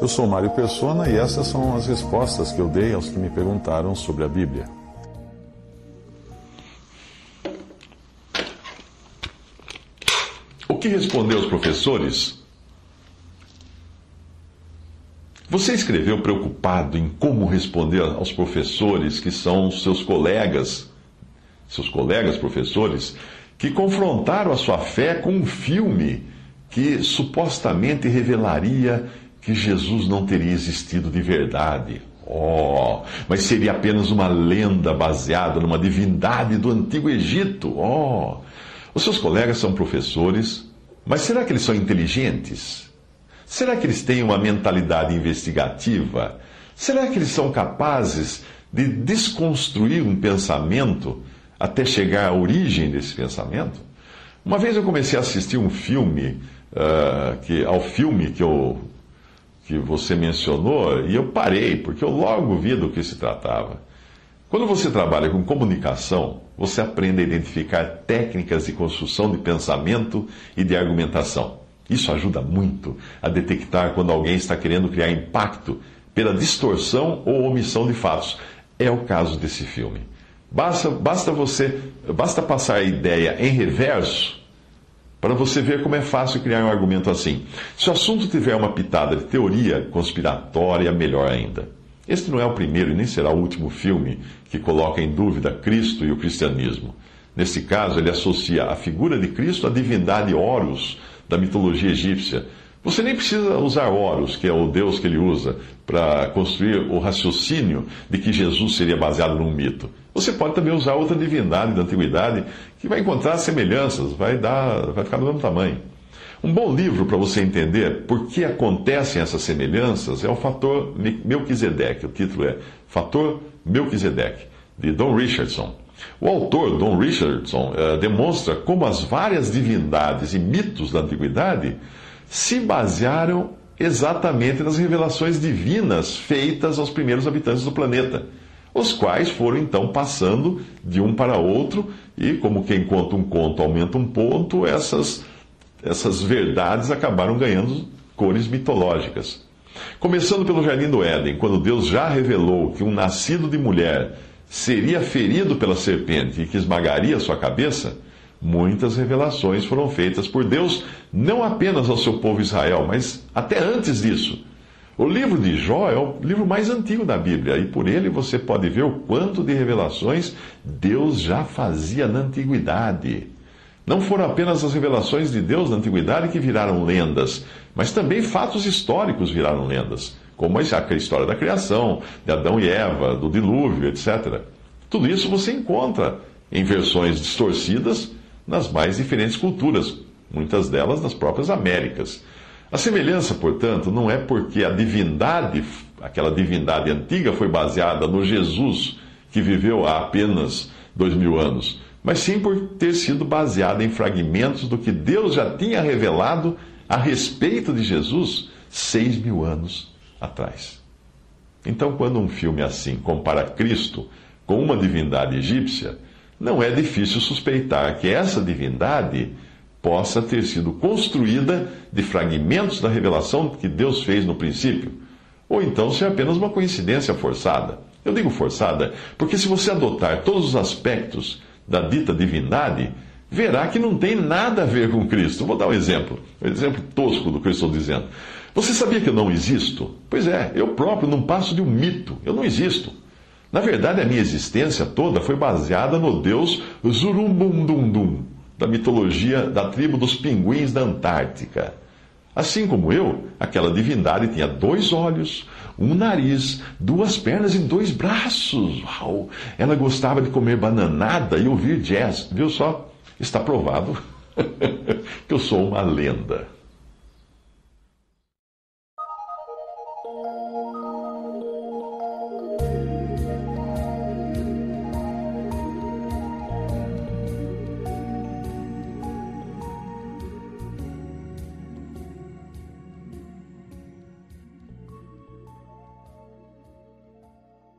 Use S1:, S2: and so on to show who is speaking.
S1: Eu sou Mário Persona e essas são as respostas que eu dei aos que me perguntaram sobre a Bíblia.
S2: O que respondeu aos professores? Você escreveu preocupado em como responder aos professores que são seus colegas, seus colegas professores, que confrontaram a sua fé com um filme que supostamente revelaria que Jesus não teria existido de verdade. Oh, mas seria apenas uma lenda baseada numa divindade do antigo Egito. Oh, os seus colegas são professores, mas será que eles são inteligentes? Será que eles têm uma mentalidade investigativa? Será que eles são capazes de desconstruir um pensamento até chegar à origem desse pensamento? Uma vez eu comecei a assistir um filme, uh, que, ao filme que eu que você mencionou e eu parei, porque eu logo vi do que se tratava. Quando você trabalha com comunicação, você aprende a identificar técnicas de construção de pensamento e de argumentação. Isso ajuda muito a detectar quando alguém está querendo criar impacto pela distorção ou omissão de fatos. É o caso desse filme. Basta, basta você, basta passar a ideia em reverso para você ver como é fácil criar um argumento assim. Se o assunto tiver uma pitada de teoria conspiratória, melhor ainda. Este não é o primeiro e nem será o último filme que coloca em dúvida Cristo e o cristianismo. Nesse caso, ele associa a figura de Cristo à divindade Horus da mitologia egípcia. Você nem precisa usar Horus, que é o deus que ele usa, para construir o raciocínio de que Jesus seria baseado num mito. Você pode também usar outra divindade da antiguidade que vai encontrar semelhanças, vai, dar, vai ficar do mesmo tamanho. Um bom livro para você entender por que acontecem essas semelhanças é o Fator Melquisedeque. O título é Fator Melquisedeque, de Don Richardson. O autor, Don Richardson, uh, demonstra como as várias divindades e mitos da antiguidade se basearam exatamente nas revelações divinas feitas aos primeiros habitantes do planeta os quais foram então passando de um para outro, e como quem conta um conto aumenta um ponto, essas, essas verdades acabaram ganhando cores mitológicas. Começando pelo Jardim do Éden, quando Deus já revelou que um nascido de mulher seria ferido pela serpente e que esmagaria sua cabeça, muitas revelações foram feitas por Deus, não apenas ao seu povo Israel, mas até antes disso o livro de Jó é o livro mais antigo da Bíblia e por ele você pode ver o quanto de revelações Deus já fazia na antiguidade. Não foram apenas as revelações de Deus na antiguidade que viraram lendas, mas também fatos históricos viraram lendas, como a história da criação, de Adão e Eva, do dilúvio, etc. Tudo isso você encontra em versões distorcidas nas mais diferentes culturas, muitas delas nas próprias Américas. A semelhança, portanto, não é porque a divindade, aquela divindade antiga, foi baseada no Jesus que viveu há apenas dois mil anos, mas sim por ter sido baseada em fragmentos do que Deus já tinha revelado a respeito de Jesus seis mil anos atrás. Então, quando um filme assim compara Cristo com uma divindade egípcia, não é difícil suspeitar que essa divindade possa ter sido construída de fragmentos da revelação que Deus fez no princípio, ou então ser apenas uma coincidência forçada. Eu digo forçada porque, se você adotar todos os aspectos da dita divindade, verá que não tem nada a ver com Cristo. Vou dar um exemplo, um exemplo tosco do que eu estou dizendo. Você sabia que eu não existo? Pois é, eu próprio não passo de um mito, eu não existo. Na verdade, a minha existência toda foi baseada no Deus Zurumbundundum da mitologia da tribo dos pinguins da Antártica. Assim como eu, aquela divindade tinha dois olhos, um nariz, duas pernas e dois braços. Uau! Ela gostava de comer bananada e ouvir jazz. Viu só? Está provado que eu sou uma lenda.